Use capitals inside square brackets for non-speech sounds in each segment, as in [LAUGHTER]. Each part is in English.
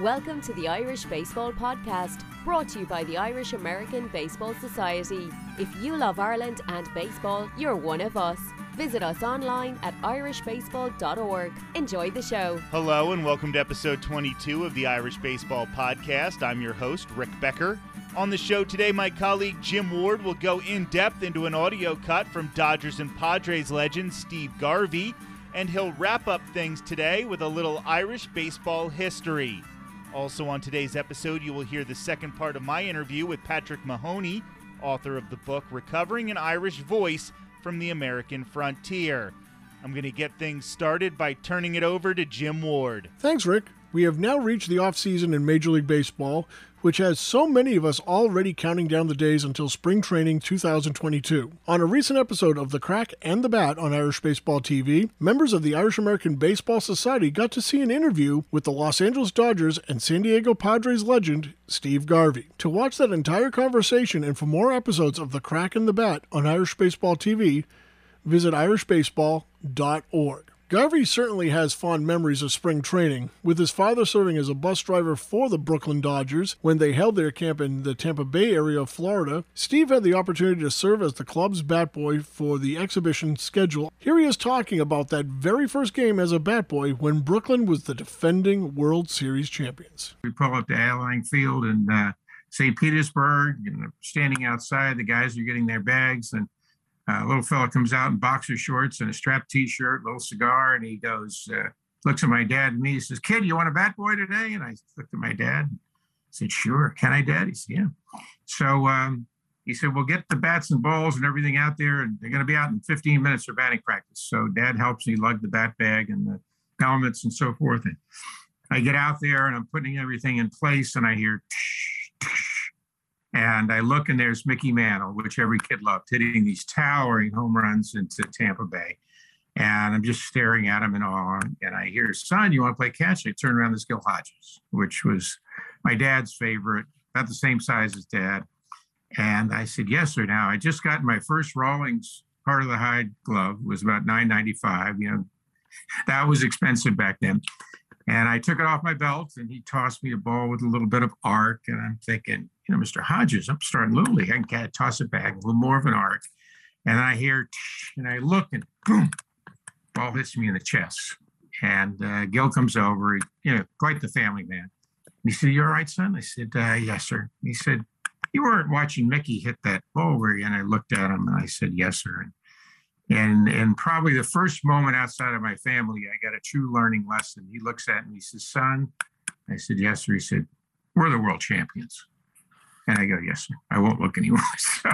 Welcome to the Irish Baseball Podcast, brought to you by the Irish American Baseball Society. If you love Ireland and baseball, you're one of us. Visit us online at irishbaseball.org. Enjoy the show. Hello, and welcome to episode 22 of the Irish Baseball Podcast. I'm your host, Rick Becker. On the show today, my colleague Jim Ward will go in depth into an audio cut from Dodgers and Padres legend Steve Garvey, and he'll wrap up things today with a little Irish baseball history. Also, on today's episode, you will hear the second part of my interview with Patrick Mahoney, author of the book Recovering an Irish Voice from the American Frontier. I'm going to get things started by turning it over to Jim Ward. Thanks, Rick. We have now reached the offseason in Major League Baseball, which has so many of us already counting down the days until spring training 2022. On a recent episode of The Crack and the Bat on Irish Baseball TV, members of the Irish American Baseball Society got to see an interview with the Los Angeles Dodgers and San Diego Padres legend Steve Garvey. To watch that entire conversation and for more episodes of The Crack and the Bat on Irish Baseball TV, visit irishbaseball.org. Garvey certainly has fond memories of spring training, with his father serving as a bus driver for the Brooklyn Dodgers when they held their camp in the Tampa Bay area of Florida. Steve had the opportunity to serve as the club's bat boy for the exhibition schedule. Here he is talking about that very first game as a bat boy when Brooklyn was the defending World Series champions. We pull up to Al Lang Field in uh, St. Petersburg, and standing outside, the guys are getting their bags, and uh, a little fella comes out in boxer shorts and a strap t-shirt, little cigar, and he goes, uh, looks at my dad and me. He says, "Kid, you want a bat boy today?" And I looked at my dad. And said, "Sure, can I, Dad?" He said, "Yeah." So um, he said, "We'll get the bats and balls and everything out there, and they're going to be out in 15 minutes for batting practice." So Dad helps me lug the bat bag and the helmets and so forth. And I get out there and I'm putting everything in place, and I hear. And I look and there's Mickey Mantle, which every kid loved, hitting these towering home runs into Tampa Bay. And I'm just staring at him in awe. And I hear, son, you want to play catch? I turn around, there's Gil Hodges, which was my dad's favorite, about the same size as dad. And I said, yes, sir. Now I just got my first Rawlings Heart of the Hide glove it was about 995. You know, that was expensive back then. And I took it off my belt and he tossed me a ball with a little bit of arc. And I'm thinking, you know, Mr. Hodges, I'm starting Little League. I can toss it back, a little more of an arc. And I hear, and I look and boom, ball hits me in the chest. And uh, Gil comes over, you know, quite the family man. He said, You all right, son? I said, uh, Yes, sir. He said, You weren't watching Mickey hit that ball, were you? And I looked at him and I said, Yes, sir. And and and probably the first moment outside of my family, I got a true learning lesson. He looks at me, he says, "Son," I said, "Yes, sir." He said, "We're the world champions." And I go, "Yes, sir." I won't look anymore. [LAUGHS] So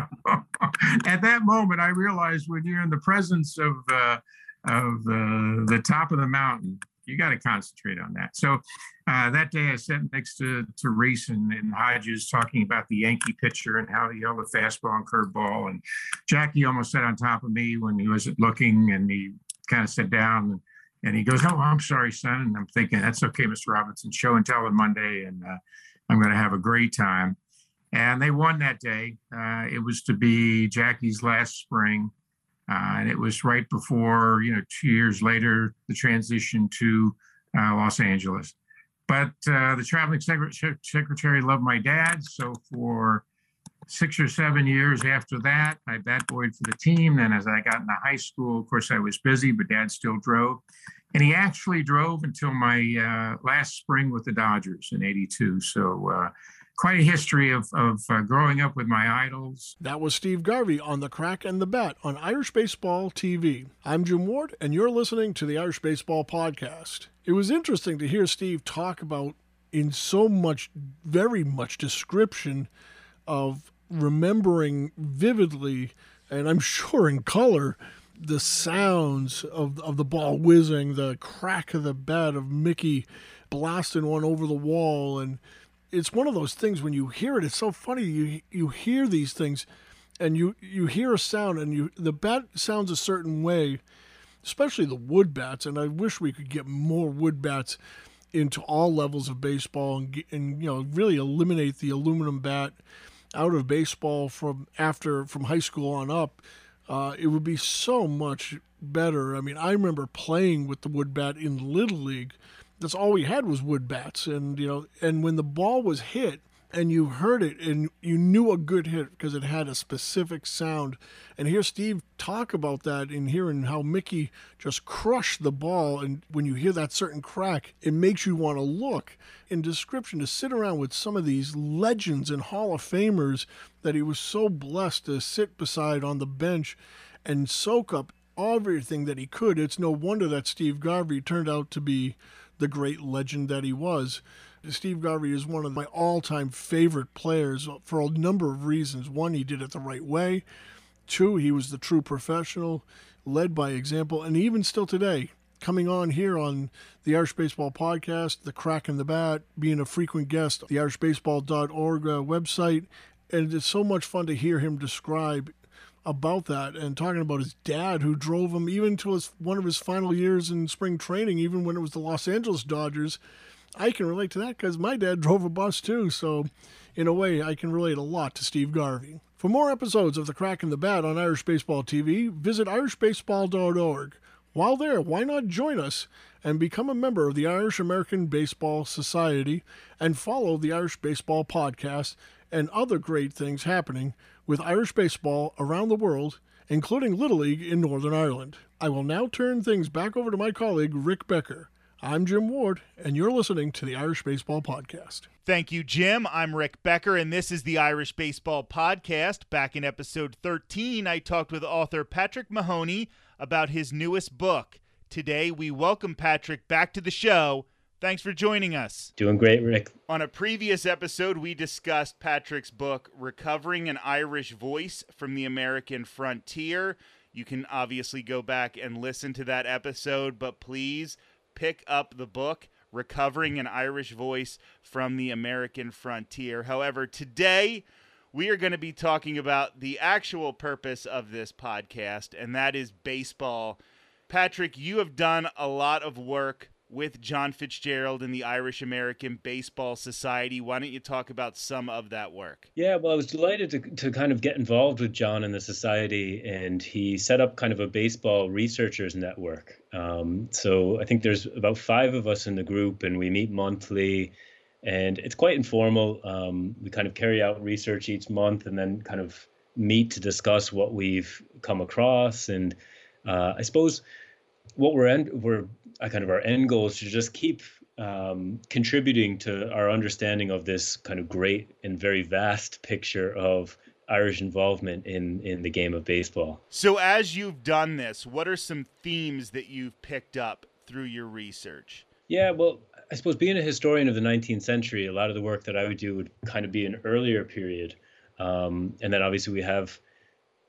at that moment, I realized when you're in the presence of uh, of uh, the top of the mountain, you got to concentrate on that. So uh, that day, I sat next to to Reese and, and, Hodges talking about the Yankee pitcher and how he held a fastball and curveball. And Jackie almost sat on top of me when he wasn't looking, and he kind of sat down and, and he goes, "Oh, I'm sorry, son." And I'm thinking, "That's okay, Mr. Robinson. Show and tell on Monday, and uh, I'm going to have a great time." And they won that day. Uh, it was to be Jackie's last spring. Uh, and it was right before, you know, two years later, the transition to uh, Los Angeles. But uh, the traveling secretary loved my dad. So for six or seven years after that, I bat boyed for the team. Then as I got into high school, of course, I was busy, but dad still drove. And he actually drove until my uh, last spring with the Dodgers in 82. So uh, quite a history of, of uh, growing up with my idols. That was Steve Garvey on The Crack and the Bat on Irish Baseball TV. I'm Jim Ward, and you're listening to the Irish Baseball Podcast. It was interesting to hear Steve talk about, in so much, very much description of remembering vividly, and I'm [LAUGHS] sure in color, the sounds of, of the ball whizzing, the crack of the bat of Mickey blasting one over the wall, and it's one of those things when you hear it, it's so funny. You you hear these things, and you you hear a sound, and you the bat sounds a certain way, especially the wood bats. And I wish we could get more wood bats into all levels of baseball, and and you know really eliminate the aluminum bat out of baseball from after from high school on up. Uh, it would be so much better. I mean, I remember playing with the wood bat in little league that's all we had was wood bats, and you know, and when the ball was hit, and you heard it and you knew a good hit because it had a specific sound. And hear Steve talk about that and hearing how Mickey just crushed the ball. And when you hear that certain crack, it makes you want to look. In description, to sit around with some of these legends and Hall of Famers that he was so blessed to sit beside on the bench and soak up everything that he could. It's no wonder that Steve Garvey turned out to be the great legend that he was. Steve Garvey is one of my all time favorite players for a number of reasons. One, he did it the right way. Two, he was the true professional, led by example. And even still today, coming on here on the Irish Baseball Podcast, The Crack in the Bat, being a frequent guest, the irishbaseball.org uh, website. And it's so much fun to hear him describe about that and talking about his dad who drove him even to his, one of his final years in spring training, even when it was the Los Angeles Dodgers I can relate to that because my dad [LAUGHS] drove a bus too. So, in a way, I can relate a lot to Steve Garvey. For more episodes of The Crack in the Bat on Irish Baseball TV, visit irishbaseball.org. While there, why not join us and become a member of the Irish American Baseball Society and follow the Irish Baseball Podcast and other great things happening with Irish baseball around the world, including Little League in Northern Ireland. I will now turn things back over to my colleague, Rick Becker. I'm Jim Ward, and you're listening to the Irish Baseball Podcast. Thank you, Jim. I'm Rick Becker, and this is the Irish Baseball Podcast. Back in episode 13, I talked with author Patrick Mahoney about his newest book. Today, we welcome Patrick back to the show. Thanks for joining us. Doing great, Rick. On a previous episode, we discussed Patrick's book, Recovering an Irish Voice from the American Frontier. You can obviously go back and listen to that episode, but please pick up the book, Recovering an Irish Voice from the American Frontier. However, today we are going to be talking about the actual purpose of this podcast, and that is baseball. Patrick, you have done a lot of work with John Fitzgerald and the Irish American Baseball Society. Why don't you talk about some of that work? Yeah, well, I was delighted to, to kind of get involved with John and the society, and he set up kind of a baseball researchers network. Um, so I think there's about five of us in the group, and we meet monthly. And it's quite informal. Um, we kind of carry out research each month and then kind of meet to discuss what we've come across. And uh, I suppose what we're end, we're uh, kind of our end goal is to just keep um, contributing to our understanding of this kind of great and very vast picture of Irish involvement in in the game of baseball. So as you've done this, what are some themes that you've picked up through your research? Yeah, well, I suppose being a historian of the 19th century, a lot of the work that I would do would kind of be an earlier period, um, and then obviously we have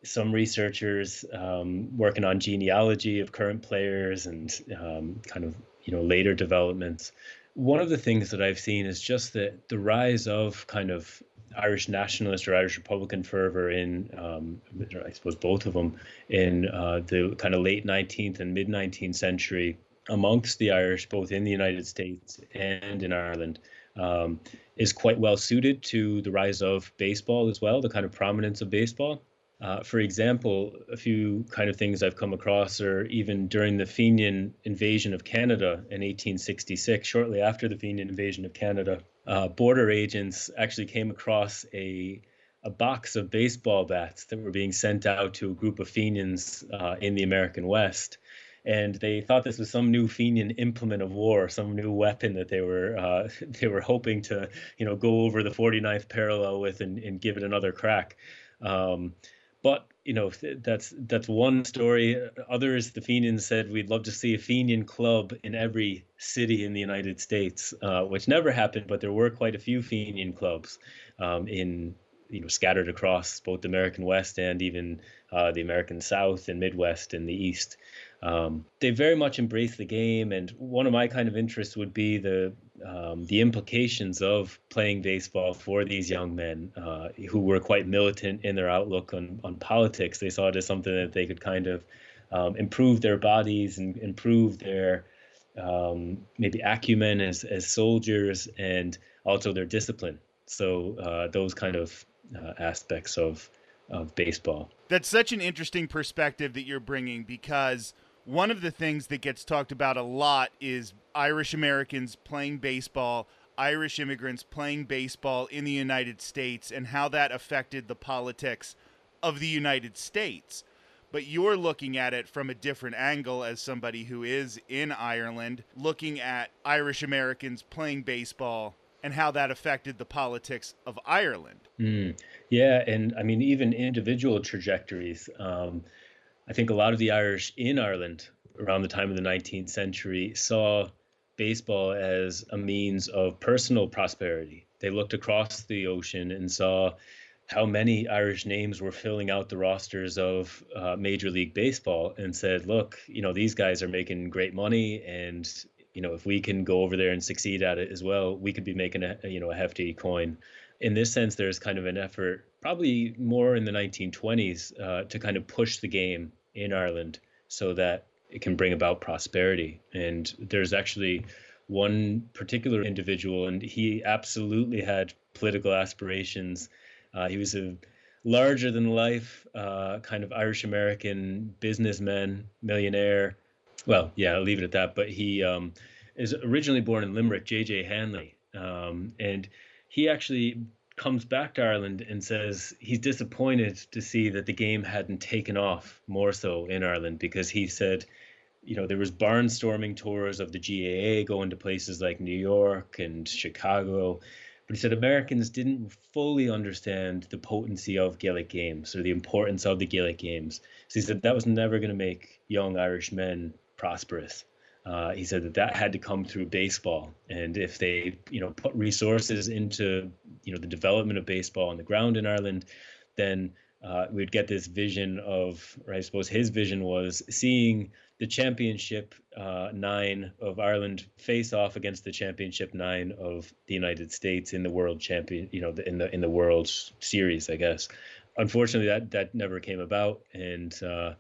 some researchers um, working on genealogy of current players and um, kind of you know later developments. One of the things that I've seen is just the the rise of kind of Irish nationalist or Irish Republican fervor in, um, I suppose both of them, in uh, the kind of late 19th and mid 19th century amongst the Irish, both in the United States and in Ireland, um, is quite well suited to the rise of baseball as well, the kind of prominence of baseball. Uh, for example, a few kind of things I've come across are even during the Fenian invasion of Canada in 1866, shortly after the Fenian invasion of Canada, uh, border agents actually came across a a box of baseball bats that were being sent out to a group of Fenians uh, in the American West. And they thought this was some new Fenian implement of war, some new weapon that they were uh, [LAUGHS] they were hoping to, you know, go over the 49th parallel with and, and give it another crack. Um, but you know that's that's one story. Others, the Fenians said we'd love to see a Fenian club in every city in the United States, uh, which never happened. But there were quite a few Fenian clubs um, in you know scattered across both the American West and even uh, the American South and Midwest and the East. Um, they very much embrace the game, and one of my kind of interests would be the um, the implications of playing baseball for these young men uh, who were quite militant in their outlook on, on politics. They saw it as something that they could kind of um, improve their bodies and improve their um, maybe acumen as, as soldiers and also their discipline. So uh, those kind of uh, aspects of of baseball. That's such an interesting perspective that you're bringing because one of the things that gets talked about a lot is Irish Americans playing baseball, Irish immigrants playing baseball in the United States, and how that affected the politics of the United States. But you're looking at it from a different angle as somebody who is in Ireland, looking at Irish Americans playing baseball and how that affected the politics of Ireland. Mm, yeah, and I mean, even individual trajectories. Um, I think a lot of the Irish in Ireland around the time of the 19th century saw baseball as a means of personal prosperity. They looked across the ocean and saw how many Irish names were filling out the rosters of uh, Major League Baseball and said, look, you know, these guys are making great money. And, you know, if we can go over there and succeed at it as well, we could be making a, you know, a hefty coin. In this sense, there's kind of an effort, probably more in the 1920s, uh, to kind of push the game in Ireland so that it can bring about prosperity. And there's actually one particular individual, and he absolutely had political aspirations. Uh, he was a larger than life uh, kind of Irish American businessman, millionaire. Well, yeah, I'll leave it at that. But he um, is originally born in Limerick, J.J. Hanley. Um, and he actually comes back to Ireland and says he's disappointed to see that the game hadn't taken off more so in Ireland because he said, you know, there was barnstorming tours of the GAA going to places like New York and Chicago. But he said Americans didn't fully understand the potency of Gaelic games or the importance of the Gaelic games. So he said that was never going to make young Irish men prosperous. Uh, he said that that had to come through baseball, and if they, you know, put resources into, you know, the development of baseball on the ground in Ireland, then uh, we'd get this vision of, or I suppose his vision was seeing the championship uh, nine of Ireland face off against the championship nine of the United States in the world champion, you know, in the in the World Series, I guess. Unfortunately, that that never came about, and uh,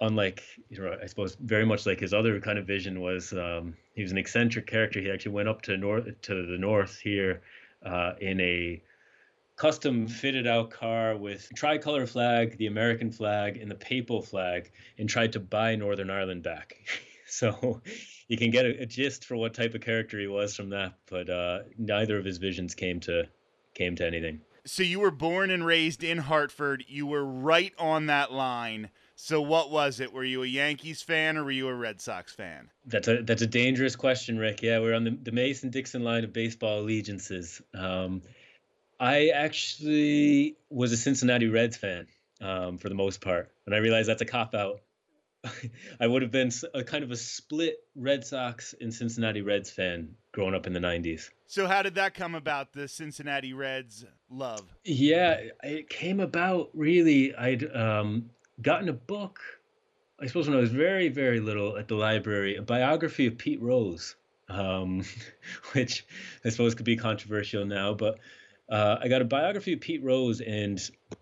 unlike you know, I suppose very much like his other kind of vision was um, he was an eccentric character. He actually went up to north to the north here uh, in a custom fitted out car with tricolor flag, the American flag, and the papal flag, and tried to buy Northern Ireland back. [LAUGHS] so you can get a, a, gist for what type of character he was from that, but uh, neither of his visions came to came to anything. So you were born and raised in Hartford. You were right on that line so what was it? Were you a Yankees fan or were you a Red Sox fan? That's a that's a dangerous question, Rick. Yeah, we're on the, the Mason Dixon line of baseball allegiances. Um, I actually was a Cincinnati Reds fan um, for the most part, and I realize that's a cop out. [LAUGHS] I would have been a kind of a split Red Sox and Cincinnati Reds fan growing up in the 90s. So how did that come about the Cincinnati Reds love? Yeah, it came about really I'd um, gotten a book, I suppose when I was very, very little at the library, a biography of Pete Rose, um, [LAUGHS] which I suppose could be controversial now, but uh, I got a biography of Pete Rose and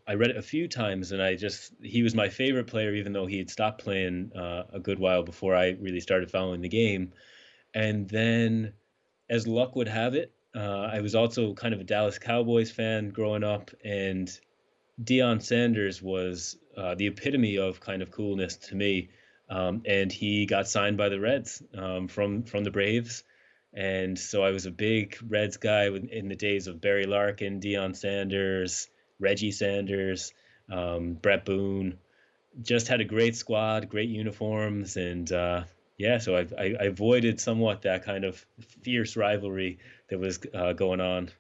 I read it a few times and I just, he was my favorite player, even though he had stopped playing uh, a good while before I really started following the game. And then, as luck would have it, uh, I was also kind of a Dallas Cowboys fan growing up, and Deion Sanders was uh, the epitome of kind of coolness to me. Um, and he got signed by the Reds um, from from the Braves, and so I was a big Reds guy in the days of Barry Larkin, Deion Sanders, Reggie Sanders, um, Bret Boone. Just had a great squad, great uniforms, and uh, yeah, so I, I, I, avoided somewhat that kind of fierce rivalry that was uh, going on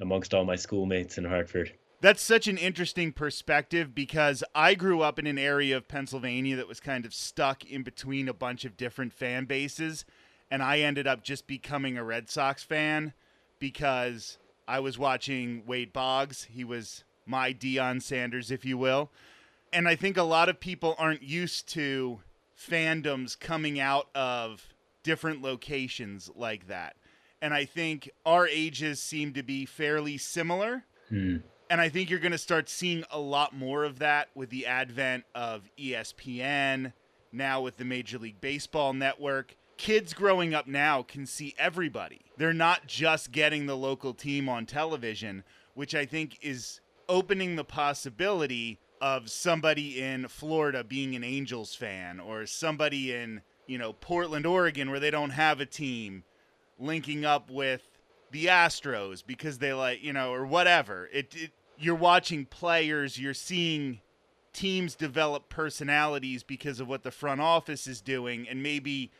amongst all my schoolmates in Hartford. That's such an interesting perspective because I grew up in an area of Pennsylvania that was kind of stuck in between a bunch of different fan bases. And I ended up just becoming a Red Sox fan because I was watching Wade Boggs. He was my Deion Sanders, if you will. And I think a lot of people aren't used to fandoms coming out of different locations like that. And I think our ages seem to be fairly similar. Hmm. And I think you're going to start seeing a lot more of that with the advent of ESPN, now with the Major League Baseball network. Kids growing up now can see everybody. They're not just getting the local team on television, which I think is opening the possibility of somebody in Florida being an Angels fan or somebody in, you know, Portland, Oregon where they don't have a team linking up with the Astros because they like, you know, or whatever. It, it you're watching players, you're seeing teams develop personalities because of what the front office is doing and maybe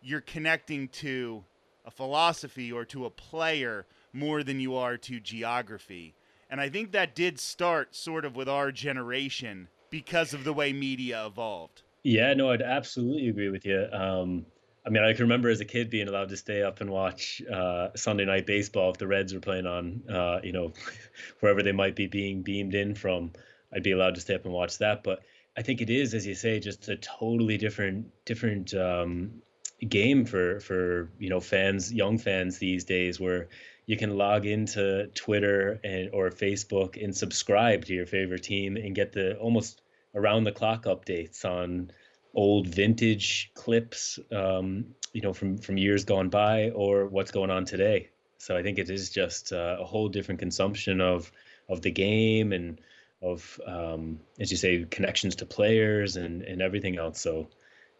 you're connecting to a philosophy or to a player more than you are to geography. And I think that did start sort of with our generation because of the way media evolved. Yeah, no, I'd absolutely agree with you. Um, I mean, I can remember as a kid being allowed to stay up and watch uh, Sunday night baseball if the Reds were playing on, uh, you know, [LAUGHS] wherever they might be being beamed in from. I'd be allowed to stay up and watch that. But I think it is, as you say, just a totally different different um, game for for you know fans, young fans these days, where you can log into Twitter and or Facebook and subscribe to your favorite team and get the almost around the clock updates on old vintage clips, um, you know, from from years gone by or what's going on today. So I think it is just uh, a whole different consumption of of the game and of, um, as you say, connections to players and and everything else. So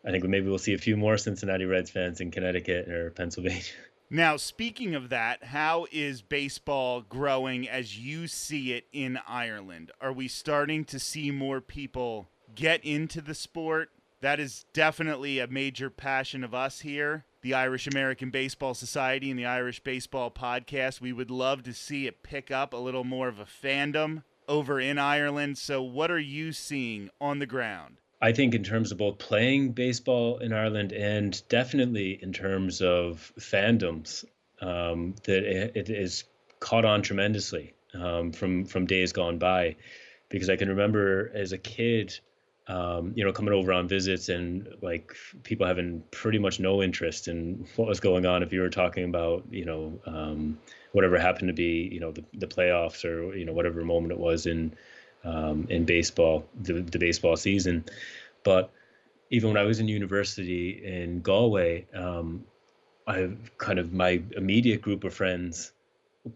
I think maybe we'll see a few more Cincinnati Reds fans in Connecticut or Pennsylvania. [LAUGHS] Now, speaking of that, how is baseball growing as you see it in Ireland? Are we starting to see more people get into the sport? That is definitely a major passion of us here, the Irish American Baseball Society and the Irish Baseball Podcast. We would love to see it pick up a little more of a fandom over in Ireland. So, what are you seeing on the ground? I think in terms of both playing baseball in Ireland and definitely in terms of fandoms, um, that it, it is caught on tremendously um, from from days gone by, because I can remember as a kid, um, you know, coming over on visits and like people having pretty much no interest in [LAUGHS] what was going on. If you were talking about, you know, um, whatever happened to be, you know, the, the playoffs or you know whatever moment it was in um, in baseball, the, the baseball season. But even when I was in university in Galway, um, I kind of my immediate group of friends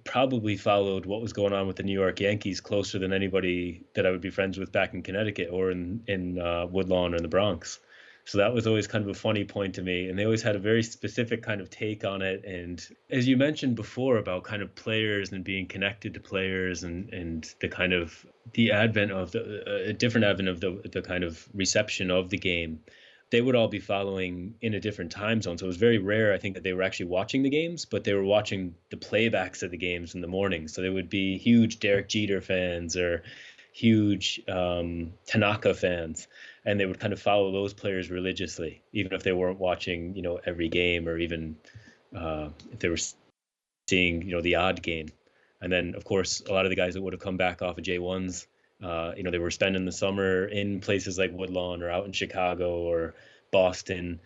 probably followed what was going on with the New York Yankees closer than anybody that I would be friends with back in Connecticut or in in uh, Woodlawn or in the Bronx. So that was always kind of a funny point to me. And they always had a very specific kind of take on it. And as you mentioned before about kind of players and being connected to players and, and the kind of the advent of the a different advent of the, the kind of reception of the game, they would all be following in a different time zone. So it was very rare, I think, that they were actually watching the games, but they were watching the playbacks of the games in the morning. So they would be huge Derek Jeter fans or huge um, Tanaka fans and they would kind of follow those players religiously, even if they weren't watching, you know, every game or even uh, if they were seeing, you know, the odd game. And then, of course, a lot of the guys that would have come back off of J1s, uh, you know, they were spending the summer in places like Woodlawn or out in Chicago or Boston.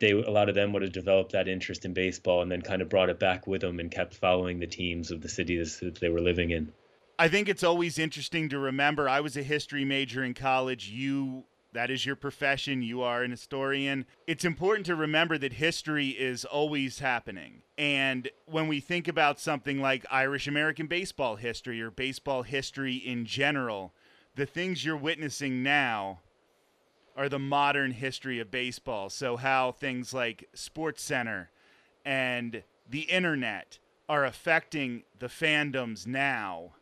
They a lot of them would have developed that interest in baseball and then kind of brought it back with them and kept following the teams of the cities that they were living in. I think it's always interesting to remember. I was a history major in college. You that is your profession. You are an historian. It's important to remember that history is always happening. And when we think about something like Irish American baseball history or baseball history in general, the things you're witnessing now are the modern history of baseball. So, how things like Sports Center and the internet are affecting the fandoms now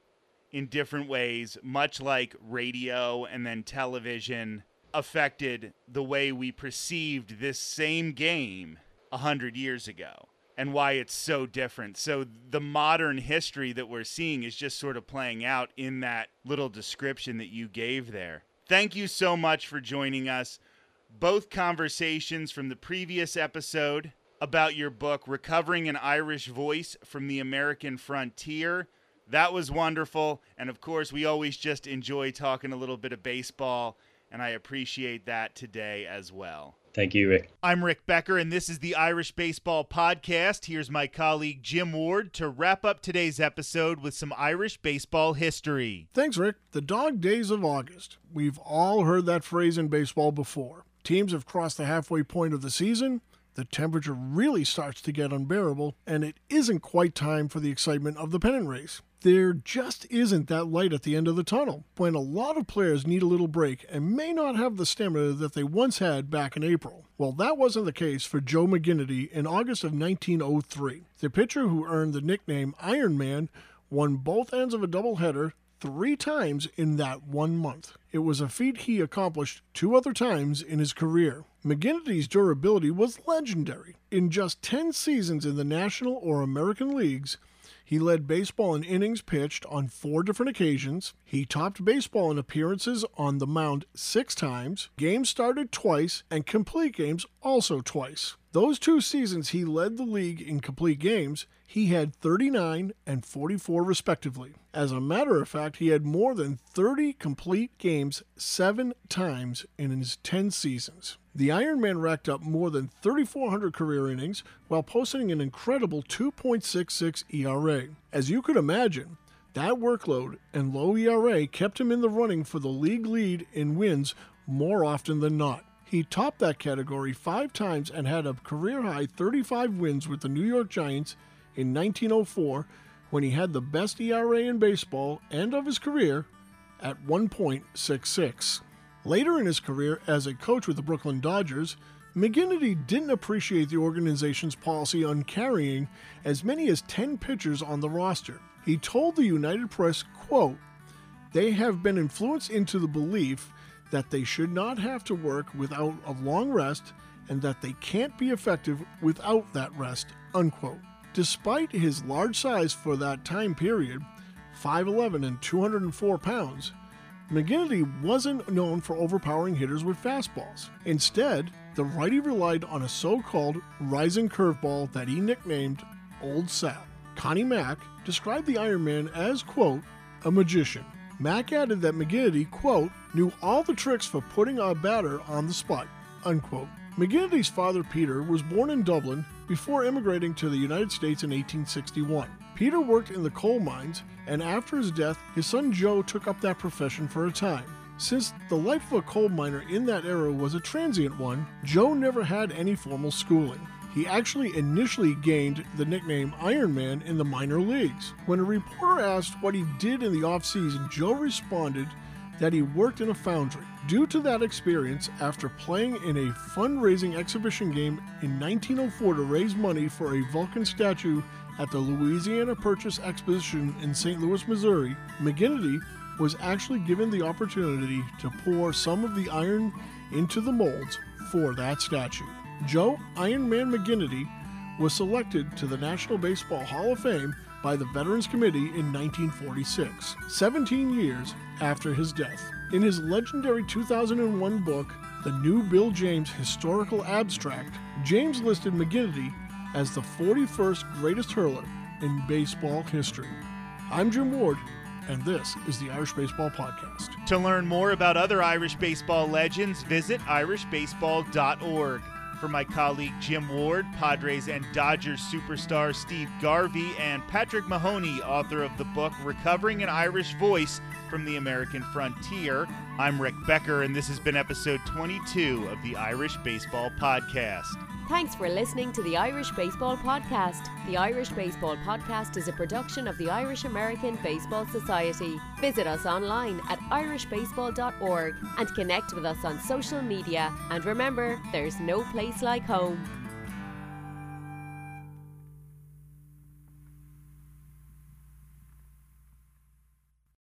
in different ways, much like radio and then television affected the way we perceived this same game a hundred years ago and why it's so different. So the modern history that we're seeing is just sort of playing out in that little description that you gave there. Thank you so much for joining us. Both conversations from the previous episode about your book, Recovering an Irish Voice from the American Frontier. That was wonderful. And of course, we always just enjoy talking a little bit of baseball and I appreciate that today as well. Thank you, Rick. I'm Rick Becker, and this is the Irish Baseball Podcast. Here's my colleague Jim Ward to wrap up today's episode with some Irish baseball history. Thanks, Rick. The dog days of August. We've all heard that phrase in baseball before. Teams have crossed the halfway point of the season, the temperature really starts to get unbearable, and it isn't quite time for the excitement of the pennant race. There just isn't that light at the end of the tunnel, when a lot of players need a little break and may not have the stamina that they once had back in April. Well, that wasn't the case for Joe McGinnity in August of 1903. The pitcher who earned the nickname Iron Man won both ends of a doubleheader three times in that one month. It was a feat he accomplished two other times in his career. McGinnity's durability was legendary. In just 10 seasons in the National or American Leagues, he led baseball in innings pitched on four different occasions. He topped baseball in appearances on the mound six times, games started twice, and complete games also twice. Those two seasons he led the league in complete games, he had 39 and 44 respectively. As a matter of fact, he had more than 30 complete games seven times in his 10 seasons. The Ironman racked up more than 3,400 career innings while posting an incredible 2.66 ERA. As you could imagine, that workload and low ERA kept him in the running for the league lead in wins more often than not. He topped that category five times and had a career high 35 wins with the New York Giants in 1904 when he had the best ERA in baseball and of his career at 1.66. Later in his career as a coach with the Brooklyn Dodgers, McGinnity didn't appreciate the organization's policy on carrying as many as 10 pitchers on the roster. He told the United Press, quote, they have been influenced into the belief that they should not have to work without a long rest and that they can't be effective without that rest, unquote. Despite his large size for that time period, 5'11 and 204 pounds, McGinnity wasn't known for overpowering hitters with fastballs. Instead, the righty relied on a so called rising curveball that he nicknamed Old Sal. Connie Mack described the Iron Man as, quote, a magician. Mack added that McGinnity, quote, knew all the tricks for putting a batter on the spot, unquote. McGinnity's father, Peter, was born in Dublin before immigrating to the United States in 1861. Peter worked in the coal mines, and after his death, his son Joe took up that profession for a time. Since the life of a coal miner in that era was a transient one, Joe never had any formal schooling. He actually initially gained the nickname Iron Man in the minor leagues. When a reporter asked what he did in the offseason, Joe responded that he worked in a foundry. Due to that experience, after playing in a fundraising exhibition game in 1904 to raise money for a Vulcan statue at the Louisiana Purchase Exposition in St. Louis, Missouri, McGinnity was actually given the opportunity to pour some of the iron into the molds for that statue. Joe Iron Man McGinnity was selected to the National Baseball Hall of Fame by the Veterans Committee in 1946, 17 years after his death. In his legendary 2001 book, The New Bill James Historical Abstract, James listed McGinnity as the 41st greatest hurler in baseball history. I'm Jim Ward, and this is the Irish Baseball Podcast. To learn more about other Irish baseball legends, visit irishbaseball.org. For my colleague Jim Ward, Padres and Dodgers superstar Steve Garvey, and Patrick Mahoney, author of the book Recovering an Irish Voice from the American Frontier, I'm Rick Becker, and this has been episode 22 of the Irish Baseball Podcast. Thanks for listening to the Irish Baseball Podcast. The Irish Baseball Podcast is a production of the Irish American Baseball Society. Visit us online at irishbaseball.org and connect with us on social media. And remember, there's no place like home.